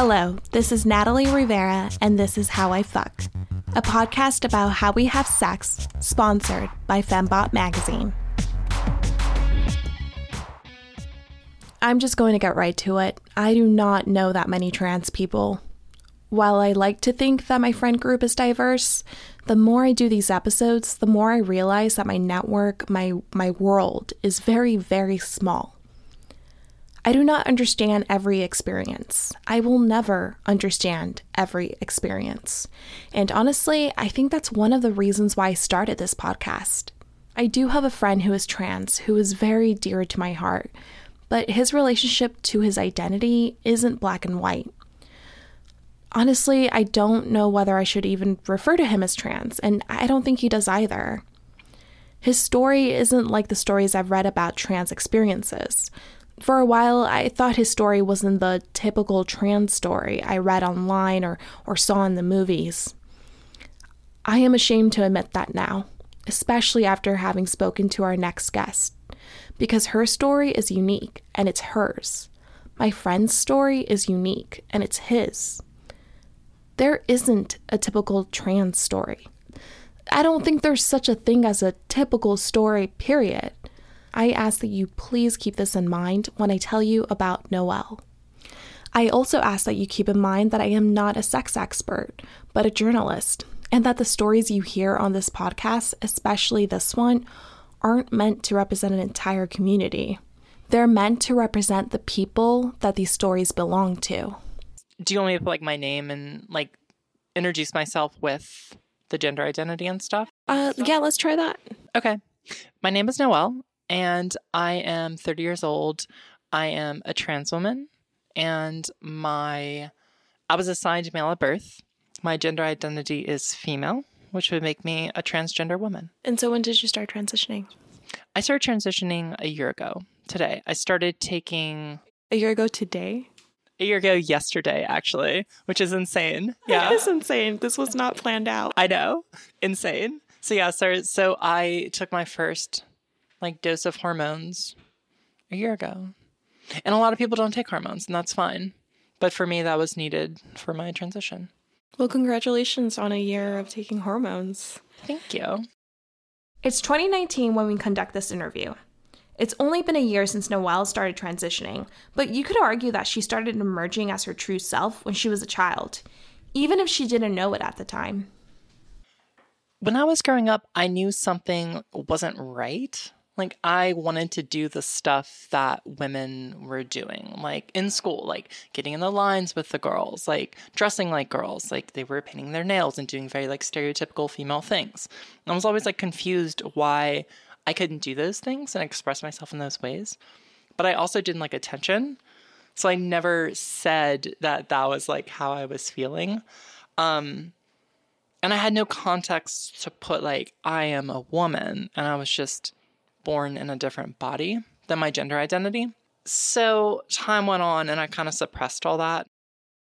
Hello, this is Natalie Rivera, and this is How I Fuck, a podcast about how we have sex, sponsored by Fembot Magazine. I'm just going to get right to it. I do not know that many trans people. While I like to think that my friend group is diverse, the more I do these episodes, the more I realize that my network, my my world is very very small. I do not understand every experience. I will never understand every experience. And honestly, I think that's one of the reasons why I started this podcast. I do have a friend who is trans who is very dear to my heart, but his relationship to his identity isn't black and white. Honestly, I don't know whether I should even refer to him as trans, and I don't think he does either. His story isn't like the stories I've read about trans experiences. For a while, I thought his story wasn't the typical trans story I read online or, or saw in the movies. I am ashamed to admit that now, especially after having spoken to our next guest, because her story is unique and it's hers. My friend's story is unique and it's his. There isn't a typical trans story. I don't think there's such a thing as a typical story, period. I ask that you please keep this in mind when I tell you about Noelle. I also ask that you keep in mind that I am not a sex expert, but a journalist, and that the stories you hear on this podcast, especially this one, aren't meant to represent an entire community. They're meant to represent the people that these stories belong to. Do you want me to put like my name and like introduce myself with the gender identity and stuff? Uh, yeah, let's try that. Okay. My name is Noelle and I am 30 years old. I am a trans woman, and my I was assigned male at birth. My gender identity is female, which would make me a transgender woman. And so, when did you start transitioning? I started transitioning a year ago today. I started taking a year ago today. A year ago yesterday, actually, which is insane. Yeah, it is insane. This was not planned out. I know, insane. So yeah, so so I took my first like dose of hormones a year ago. And a lot of people don't take hormones, and that's fine. But for me, that was needed for my transition. Well, congratulations on a year of taking hormones. Thank you. It's 2019 when we conduct this interview. It's only been a year since Noelle started transitioning, but you could argue that she started emerging as her true self when she was a child, even if she didn't know it at the time. When I was growing up, I knew something wasn't right like I wanted to do the stuff that women were doing, like in school, like getting in the lines with the girls, like dressing like girls, like they were painting their nails and doing very like stereotypical female things. I was always like confused why I couldn't do those things and express myself in those ways. But I also didn't like attention. So I never said that that was like how I was feeling. Um, and I had no context to put like I am a woman and I was just born in a different body than my gender identity. So time went on and I kind of suppressed all that.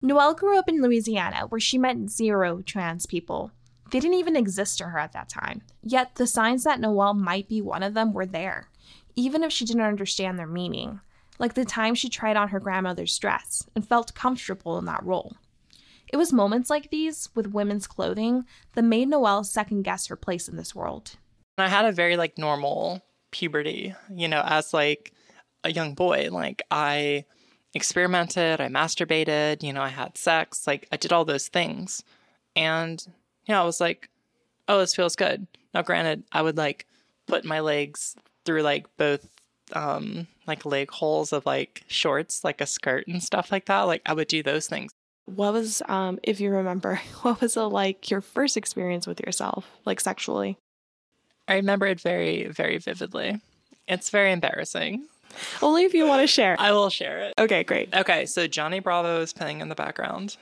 Noelle grew up in Louisiana where she met zero trans people. They didn't even exist to her at that time. Yet the signs that Noelle might be one of them were there, even if she didn't understand their meaning. Like the time she tried on her grandmother's dress and felt comfortable in that role. It was moments like these with women's clothing that made Noelle second guess her place in this world. I had a very like normal puberty, you know, as like a young boy. Like I experimented, I masturbated, you know, I had sex, like I did all those things. And, you know, I was like, oh, this feels good. Now, granted, I would like put my legs through like both um like leg holes of like shorts, like a skirt and stuff like that. Like I would do those things. What was um if you remember, what was like your first experience with yourself, like sexually? I remember it very, very vividly. It's very embarrassing. Only if you want to share. I will share it. Okay, great. Okay, so Johnny Bravo is playing in the background.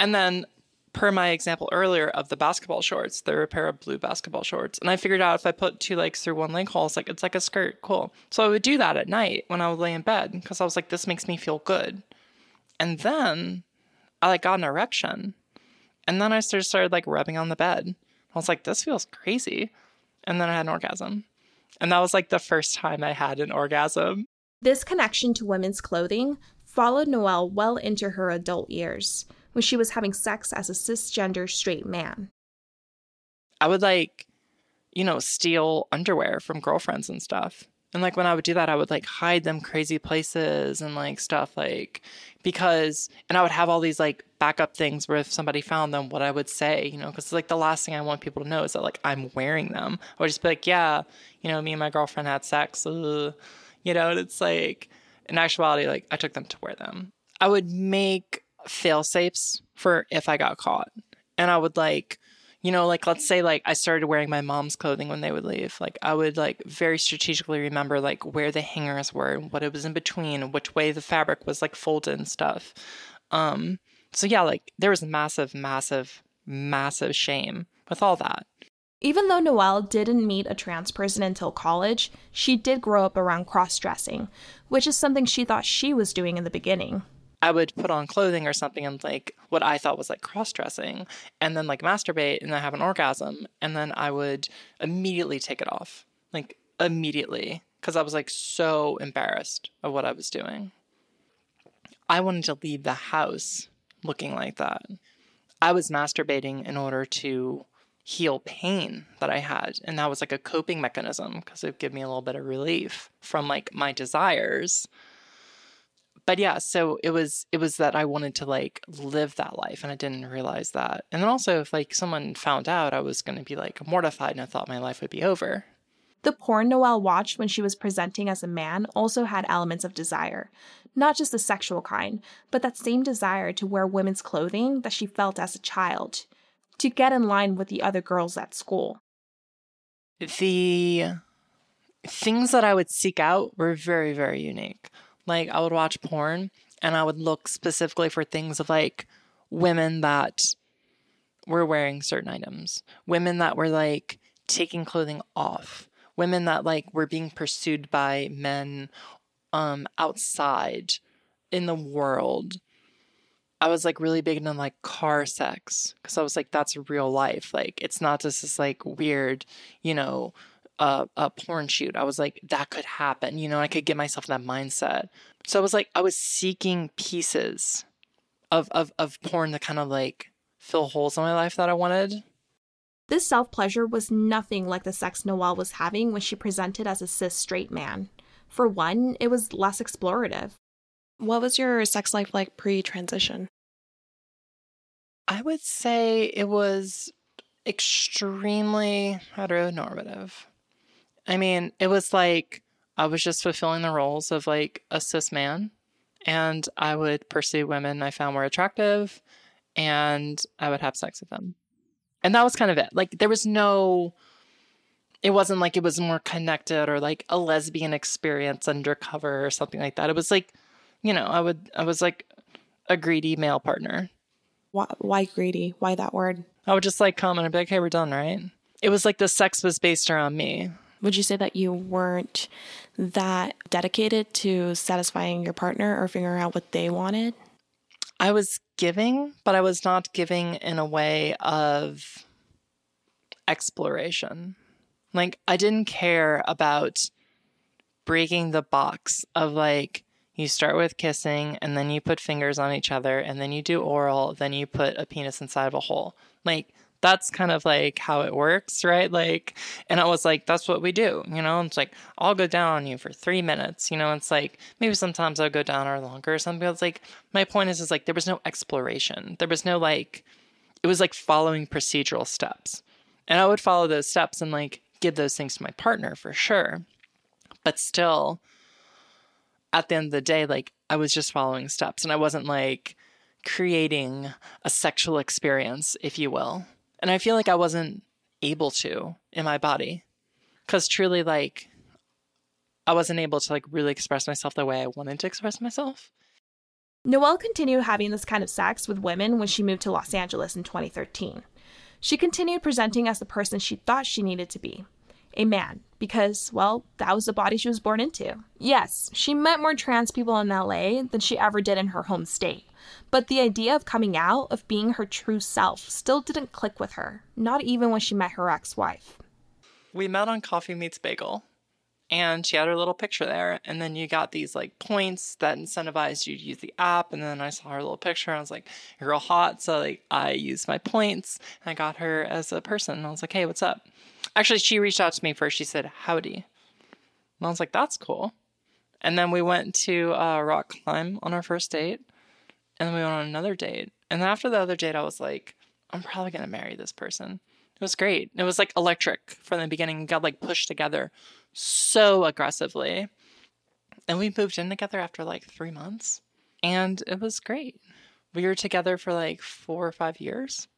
And then, per my example earlier of the basketball shorts, there were a pair of blue basketball shorts. And I figured out if I put two legs through one leg hole, it's like, it's like a skirt. Cool. So I would do that at night when I would lay in bed because I was like, this makes me feel good. And then I like got an erection. And then I started, started like rubbing on the bed. I was like, this feels crazy and then I had an orgasm. And that was like the first time I had an orgasm. This connection to women's clothing followed Noelle well into her adult years when she was having sex as a cisgender straight man. I would like, you know, steal underwear from girlfriends and stuff. And like when I would do that, I would like hide them crazy places and like stuff like because, and I would have all these like backup things where if somebody found them, what I would say, you know, because like the last thing I want people to know is that like I'm wearing them. I would just be like, yeah, you know, me and my girlfriend had sex, Ugh. you know, and it's like, in actuality, like I took them to wear them. I would make fail safes for if I got caught. And I would like, you know, like let's say like I started wearing my mom's clothing when they would leave. Like I would like very strategically remember like where the hangers were what it was in between, which way the fabric was like folded and stuff. Um so yeah, like there was massive, massive, massive shame with all that. Even though Noelle didn't meet a trans person until college, she did grow up around cross dressing, which is something she thought she was doing in the beginning. I would put on clothing or something and like what I thought was like cross dressing and then like masturbate and then have an orgasm and then I would immediately take it off. Like immediately because I was like so embarrassed of what I was doing. I wanted to leave the house looking like that. I was masturbating in order to heal pain that I had. And that was like a coping mechanism because it would give me a little bit of relief from like my desires but yeah, so it was it was that I wanted to like live that life and I didn't realize that. And then also if like someone found out, I was going to be like mortified and I thought my life would be over. The porn Noelle watched when she was presenting as a man also had elements of desire. Not just the sexual kind, but that same desire to wear women's clothing that she felt as a child, to get in line with the other girls at school. The things that I would seek out were very, very unique. Like I would watch porn and I would look specifically for things of like women that were wearing certain items, women that were like taking clothing off, women that like were being pursued by men um outside in the world. I was like really big into like car sex because I was like, that's real life. Like, it's not just this like weird, you know, a, a porn shoot. I was like, that could happen. You know, I could get myself in that mindset. So I was like, I was seeking pieces of, of, of porn to kind of like fill holes in my life that I wanted. This self pleasure was nothing like the sex Noelle was having when she presented as a cis straight man. For one, it was less explorative. What was your sex life like pre transition? I would say it was extremely heteronormative. I mean, it was like I was just fulfilling the roles of like a cis man, and I would pursue women I found were attractive, and I would have sex with them. And that was kind of it. Like, there was no, it wasn't like it was more connected or like a lesbian experience undercover or something like that. It was like, you know, I would, I was like a greedy male partner. Why, why greedy? Why that word? I would just like come and I'd be like, hey, we're done, right? It was like the sex was based around me. Would you say that you weren't that dedicated to satisfying your partner or figuring out what they wanted? I was giving, but I was not giving in a way of exploration. Like, I didn't care about breaking the box of like, you start with kissing and then you put fingers on each other and then you do oral, then you put a penis inside of a hole. Like, that's kind of like how it works, right? Like, and I was like, that's what we do, you know? It's like, I'll go down on you for three minutes, you know? It's like, maybe sometimes I'll go down or longer or something. It's like, my point is, is like, there was no exploration. There was no like, it was like following procedural steps. And I would follow those steps and like give those things to my partner for sure. But still, at the end of the day, like, I was just following steps and I wasn't like, creating a sexual experience, if you will. And I feel like I wasn't able to in my body because truly, like, I wasn't able to like really express myself the way I wanted to express myself. Noelle continued having this kind of sex with women when she moved to Los Angeles in 2013. She continued presenting as the person she thought she needed to be a man, because, well, that was the body she was born into. Yes, she met more trans people in LA than she ever did in her home state. But the idea of coming out, of being her true self, still didn't click with her, not even when she met her ex wife. We met on Coffee Meets Bagel. and she had her little picture there. And then you got these like points that incentivized you to use the app. And then I saw her little picture and I was like, you're real hot. So like I used my points and I got her as a person. And I was like, hey, what's up? Actually, she reached out to me first. She said, howdy. And I was like, that's cool. And then we went to uh, rock climb on our first date. And then we went on another date. And after the other date, I was like, I'm probably going to marry this person. It was great. It was like electric from the beginning. got like pushed together so aggressively. And we moved in together after like three months. And it was great. We were together for like four or five years.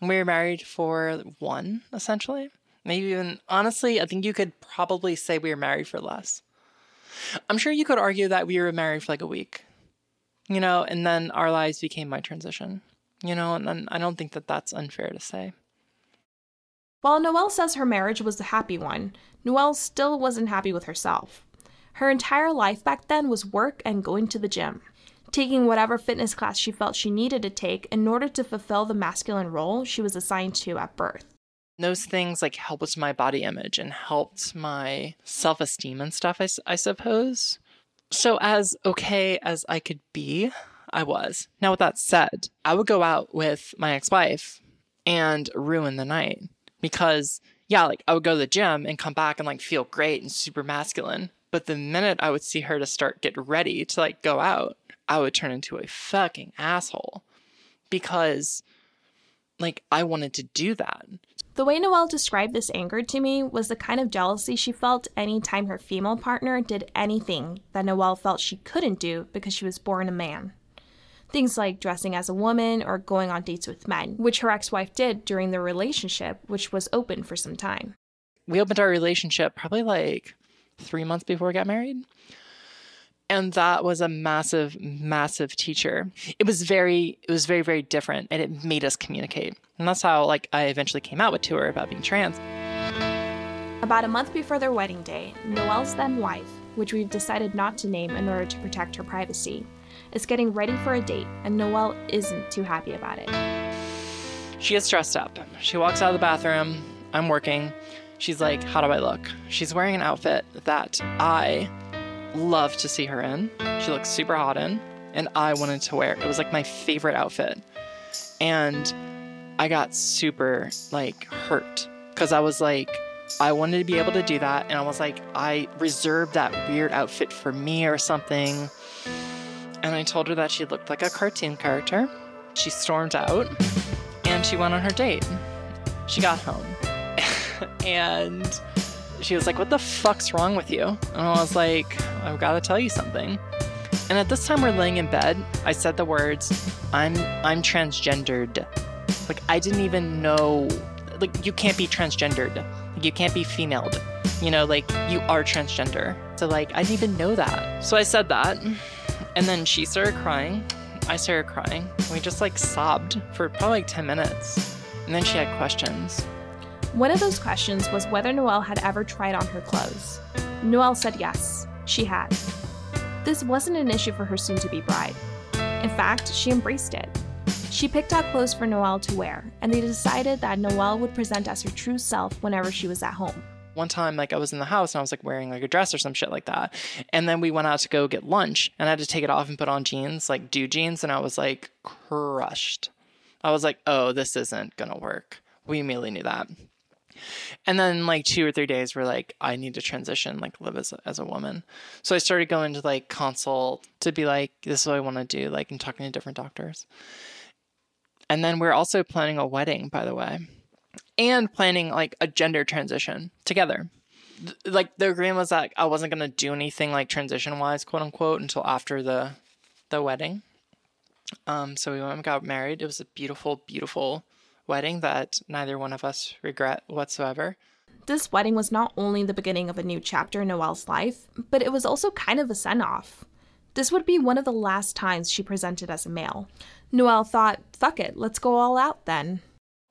And we were married for one, essentially. Maybe even, honestly, I think you could probably say we were married for less. I'm sure you could argue that we were married for like a week, you know, and then our lives became my transition, you know, and then I don't think that that's unfair to say. While Noelle says her marriage was a happy one, Noelle still wasn't happy with herself. Her entire life back then was work and going to the gym, taking whatever fitness class she felt she needed to take in order to fulfill the masculine role she was assigned to at birth. Those things like helped with my body image and helped my self esteem and stuff, I, I suppose. So, as okay as I could be, I was. Now, with that said, I would go out with my ex wife and ruin the night because yeah, like I would go to the gym and come back and like feel great and super masculine. But the minute I would see her to start get ready to like go out, I would turn into a fucking asshole because like I wanted to do that. The way Noelle described this anger to me was the kind of jealousy she felt anytime her female partner did anything that Noelle felt she couldn't do because she was born a man. Things like dressing as a woman or going on dates with men, which her ex wife did during their relationship, which was open for some time. We opened our relationship probably like three months before we got married. And that was a massive, massive teacher. It was very, it was very, very different and it made us communicate. And that's how like I eventually came out with to her about being trans. About a month before their wedding day, Noelle's then wife, which we've decided not to name in order to protect her privacy, is getting ready for a date, and Noelle isn't too happy about it. She gets dressed up. She walks out of the bathroom. I'm working. She's like, How do I look? She's wearing an outfit that I love to see her in. She looks super hot in, and I wanted to wear. It was like my favorite outfit. And I got super like hurt because I was like, I wanted to be able to do that. And I was like, I reserved that weird outfit for me or something and I told her that she looked like a cartoon character. She stormed out and she went on her date. She got home and she was like, What the fuck's wrong with you? And I was like, I've got to tell you something. And at this time, we're laying in bed. I said the words, I'm, I'm transgendered. Like, I didn't even know, like, you can't be transgendered. Like, you can't be femaled. You know, like, you are transgender. So, like, I didn't even know that. So I said that. And then she started crying. I started crying. We just like sobbed for probably like 10 minutes. And then she had questions. One of those questions was whether Noelle had ever tried on her clothes. Noelle said yes, she had. This wasn't an issue for her soon to be bride. In fact, she embraced it. She picked out clothes for Noelle to wear, and they decided that Noelle would present as her true self whenever she was at home one time like I was in the house and I was like wearing like a dress or some shit like that. And then we went out to go get lunch and I had to take it off and put on jeans, like do jeans, and I was like crushed. I was like, oh, this isn't gonna work. We immediately knew that. And then like two or three days we're like, I need to transition, like live as a, as a woman. So I started going to like consult to be like, this is what I want to do, like and talking to different doctors. And then we're also planning a wedding, by the way and planning like a gender transition together. Like the agreement was that I wasn't gonna do anything like transition wise, quote unquote, until after the the wedding. Um, so we went and got married. It was a beautiful, beautiful wedding that neither one of us regret whatsoever. This wedding was not only the beginning of a new chapter in Noelle's life, but it was also kind of a send off. This would be one of the last times she presented as a male. Noelle thought, fuck it, let's go all out then.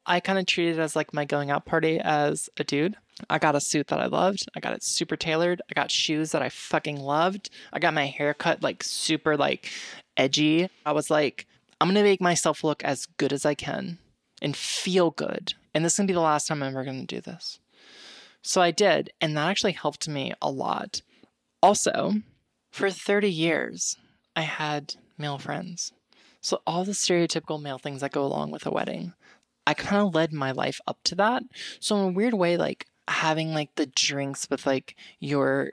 I kind of treated it as like my going out party as a dude. I got a suit that I loved. I got it super tailored. I got shoes that I fucking loved. I got my hair cut like super like edgy. I was like, I'm gonna make myself look as good as I can and feel good. And this is gonna be the last time I'm ever gonna do this. So I did, and that actually helped me a lot. Also, for 30 years, I had male friends. So all the stereotypical male things that go along with a wedding. I kind of led my life up to that. So in a weird way, like having like the drinks with like your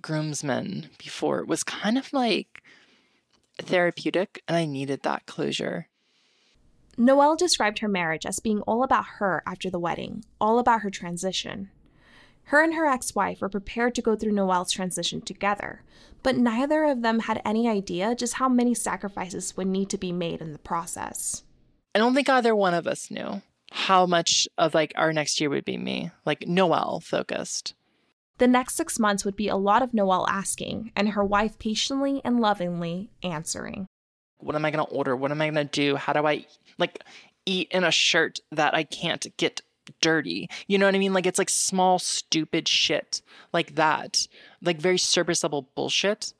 groomsmen before was kind of like therapeutic and I needed that closure. Noelle described her marriage as being all about her after the wedding, all about her transition. Her and her ex wife were prepared to go through Noelle's transition together, but neither of them had any idea just how many sacrifices would need to be made in the process. I don't think either one of us knew how much of like our next year would be me, like Noelle focused. The next six months would be a lot of Noelle asking, and her wife patiently and lovingly answering. What am I going to order? What am I going to do? How do I like eat in a shirt that I can't get dirty? You know what I mean? Like it's like small, stupid shit like that. Like very serviceable bullshit.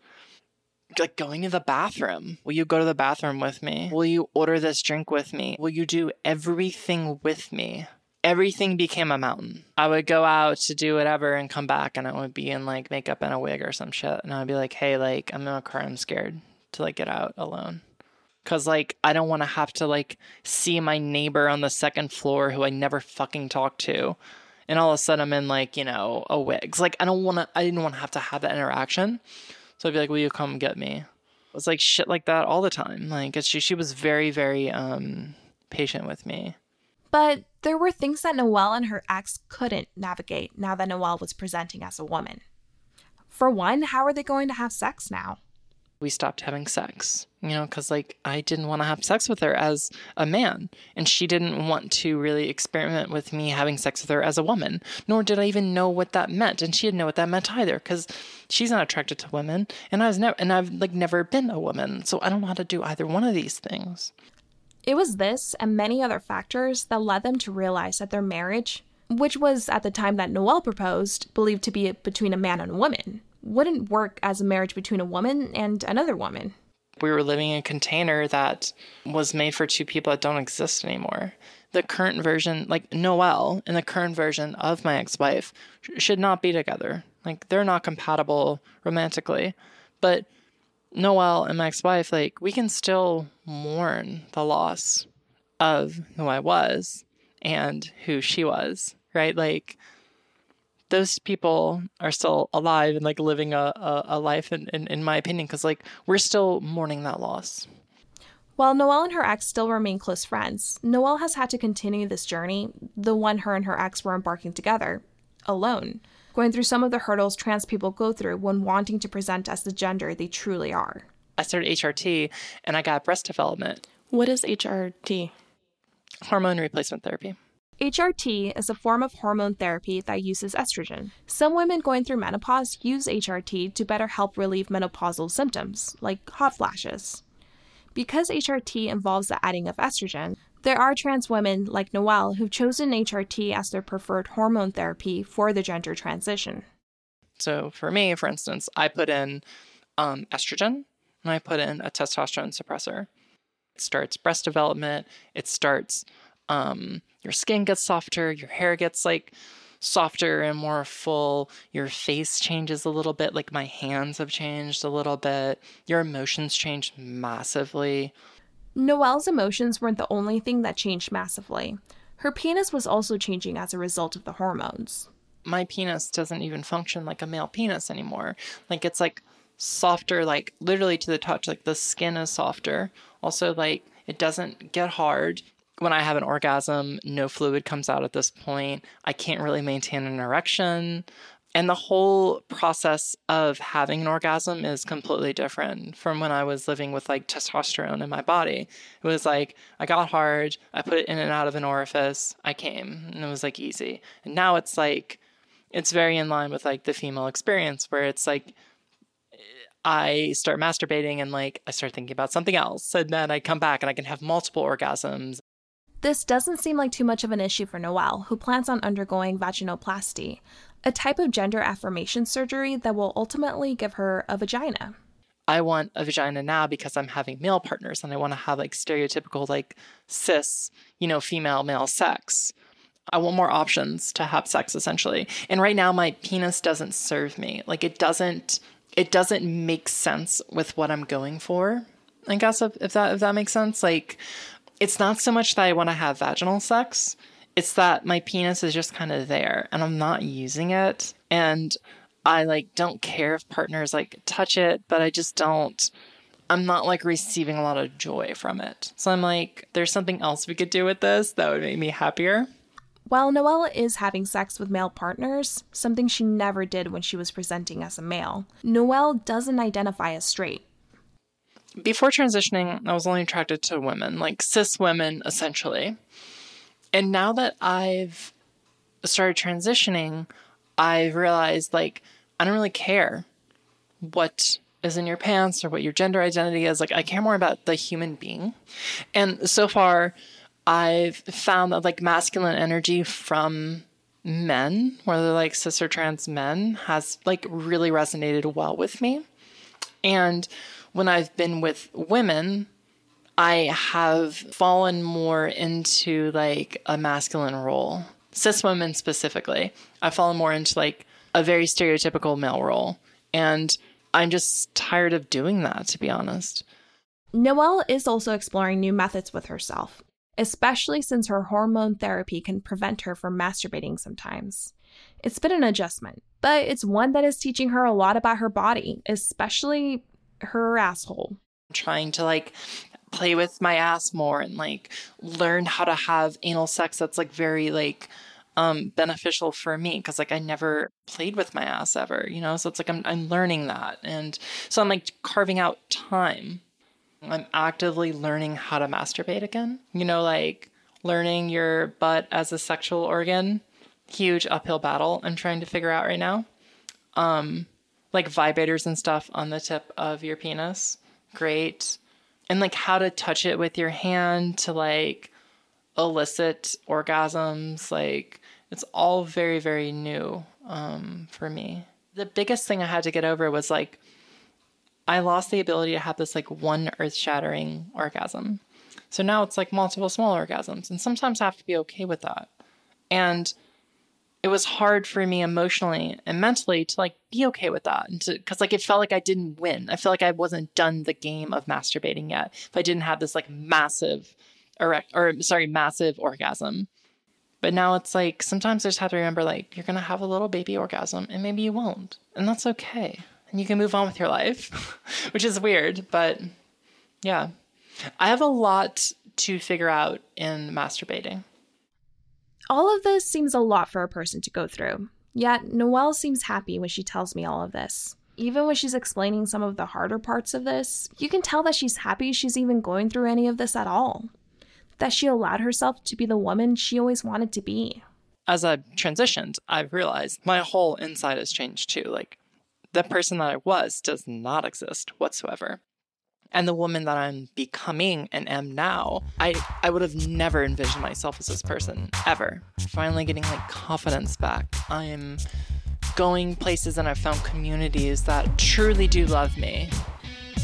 Like going to the bathroom. Will you go to the bathroom with me? Will you order this drink with me? Will you do everything with me? everything became a mountain. I would go out to do whatever and come back and I would be in like makeup and a wig or some shit. And I'd be like, hey, like I'm in a car, I'm scared to like get out alone. Cause like I don't want to have to like see my neighbor on the second floor who I never fucking talked to. And all of a sudden I'm in like, you know, a wigs. Like I don't wanna I didn't want to have to have that interaction. So I'd be like, Will you come get me? It was like shit like that all the time. Like she she was very, very um patient with me. But there were things that Noelle and her ex couldn't navigate now that Noelle was presenting as a woman. For one, how are they going to have sex now? We stopped having sex, you know, because like I didn't want to have sex with her as a man, and she didn't want to really experiment with me having sex with her as a woman, nor did I even know what that meant, and she didn't know what that meant either, because she's not attracted to women, and I was never, and I've like never been a woman, so I don't know how to do either one of these things. It was this and many other factors that led them to realize that their marriage, which was at the time that Noelle proposed, believed to be between a man and a woman, wouldn't work as a marriage between a woman and another woman. We were living in a container that was made for two people that don't exist anymore. The current version, like Noelle and the current version of my ex wife, should not be together. Like, they're not compatible romantically. But Noelle and my ex wife, like, we can still mourn the loss of who I was and who she was, right? Like, those people are still alive and like living a, a, a life, in, in, in my opinion, because like we're still mourning that loss. While Noelle and her ex still remain close friends, Noelle has had to continue this journey, the one her and her ex were embarking together, alone going through some of the hurdles trans people go through when wanting to present as the gender they truly are. I started HRT and I got breast development. What is HRT? Hormone replacement therapy. HRT is a form of hormone therapy that uses estrogen. Some women going through menopause use HRT to better help relieve menopausal symptoms, like hot flashes. Because HRT involves the adding of estrogen, there are trans women like Noelle who've chosen HRT as their preferred hormone therapy for the gender transition. So for me, for instance, I put in um, estrogen and I put in a testosterone suppressor. It starts breast development. It starts um, your skin gets softer, your hair gets like softer and more full. Your face changes a little bit, like my hands have changed a little bit. Your emotions change massively. Noelle's emotions weren't the only thing that changed massively. Her penis was also changing as a result of the hormones. My penis doesn't even function like a male penis anymore. Like it's like softer, like literally to the touch, like the skin is softer. Also, like it doesn't get hard. When I have an orgasm, no fluid comes out at this point. I can't really maintain an erection. And the whole process of having an orgasm is completely different from when I was living with like testosterone in my body. It was like I got hard, I put it in and out of an orifice, I came, and it was like easy. And now it's like, it's very in line with like the female experience where it's like, I start masturbating and like I start thinking about something else. And then I come back and I can have multiple orgasms. This doesn't seem like too much of an issue for Noelle, who plans on undergoing vaginoplasty, a type of gender affirmation surgery that will ultimately give her a vagina. I want a vagina now because I'm having male partners and I want to have like stereotypical like cis, you know, female male sex. I want more options to have sex essentially. And right now my penis doesn't serve me. Like it doesn't it doesn't make sense with what I'm going for. I guess if, if that if that makes sense. Like it's not so much that I want to have vaginal sex. It's that my penis is just kind of there and I'm not using it. And I like don't care if partners like touch it, but I just don't I'm not like receiving a lot of joy from it. So I'm like, there's something else we could do with this that would make me happier. While Noelle is having sex with male partners, something she never did when she was presenting as a male, Noelle doesn't identify as straight. Before transitioning, I was only attracted to women, like cis women essentially. And now that I've started transitioning, I've realized like I don't really care what is in your pants or what your gender identity is. Like I care more about the human being. And so far, I've found that like masculine energy from men, whether like cis or trans men, has like really resonated well with me. And when I've been with women, I have fallen more into like a masculine role. Cis women specifically, I've fallen more into like a very stereotypical male role. And I'm just tired of doing that, to be honest. Noelle is also exploring new methods with herself especially since her hormone therapy can prevent her from masturbating sometimes. It's been an adjustment, but it's one that is teaching her a lot about her body, especially her asshole. I'm trying to like play with my ass more and like learn how to have anal sex that's like very like um beneficial for me because like I never played with my ass ever, you know? So it's like I'm I'm learning that. And so I'm like carving out time I'm actively learning how to masturbate again. You know, like learning your butt as a sexual organ. Huge uphill battle I'm trying to figure out right now. Um, like vibrators and stuff on the tip of your penis. Great. And like how to touch it with your hand to like elicit orgasms. Like it's all very, very new um, for me. The biggest thing I had to get over was like I lost the ability to have this like one earth shattering orgasm. So now it's like multiple small orgasms. And sometimes I have to be okay with that. And it was hard for me emotionally and mentally to like be okay with that. And because like it felt like I didn't win. I felt like I wasn't done the game of masturbating yet. If I didn't have this like massive erect or sorry, massive orgasm. But now it's like sometimes I just have to remember like you're gonna have a little baby orgasm and maybe you won't. And that's okay and you can move on with your life, which is weird, but yeah. I have a lot to figure out in masturbating. All of this seems a lot for a person to go through. Yet, Noelle seems happy when she tells me all of this. Even when she's explaining some of the harder parts of this, you can tell that she's happy she's even going through any of this at all. That she allowed herself to be the woman she always wanted to be. As I've transitioned, I've realized my whole inside has changed too. Like, the person that I was does not exist whatsoever. And the woman that I'm becoming and am now, I, I would have never envisioned myself as this person ever. Finally getting like confidence back. I'm going places and I've found communities that truly do love me.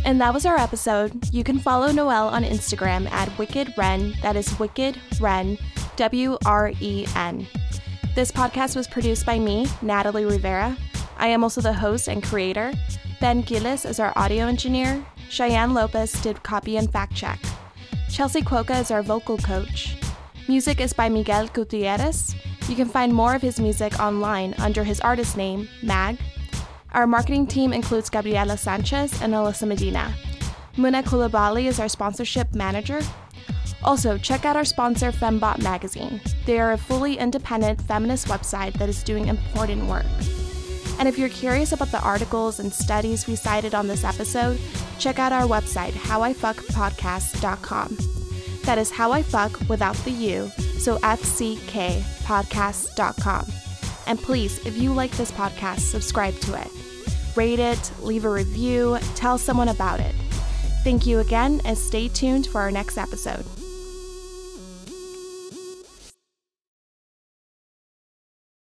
And that was our episode. You can follow Noelle on Instagram at Wicked Wren. That is Wicked Wren, W R E N. This podcast was produced by me, Natalie Rivera. I am also the host and creator. Ben Gillis is our audio engineer. Cheyenne Lopez did copy and fact check. Chelsea Cuoca is our vocal coach. Music is by Miguel Gutierrez. You can find more of his music online under his artist name, Mag. Our marketing team includes Gabriela Sanchez and Alyssa Medina. Muna Kulabali is our sponsorship manager. Also, check out our sponsor, Fembot Magazine. They are a fully independent feminist website that is doing important work. And if you're curious about the articles and studies we cited on this episode, check out our website, howifuckpodcast.com. That is how I fuck without the U, so F-C-K fckpodcast.com. And please, if you like this podcast, subscribe to it. Rate it, leave a review, tell someone about it. Thank you again, and stay tuned for our next episode.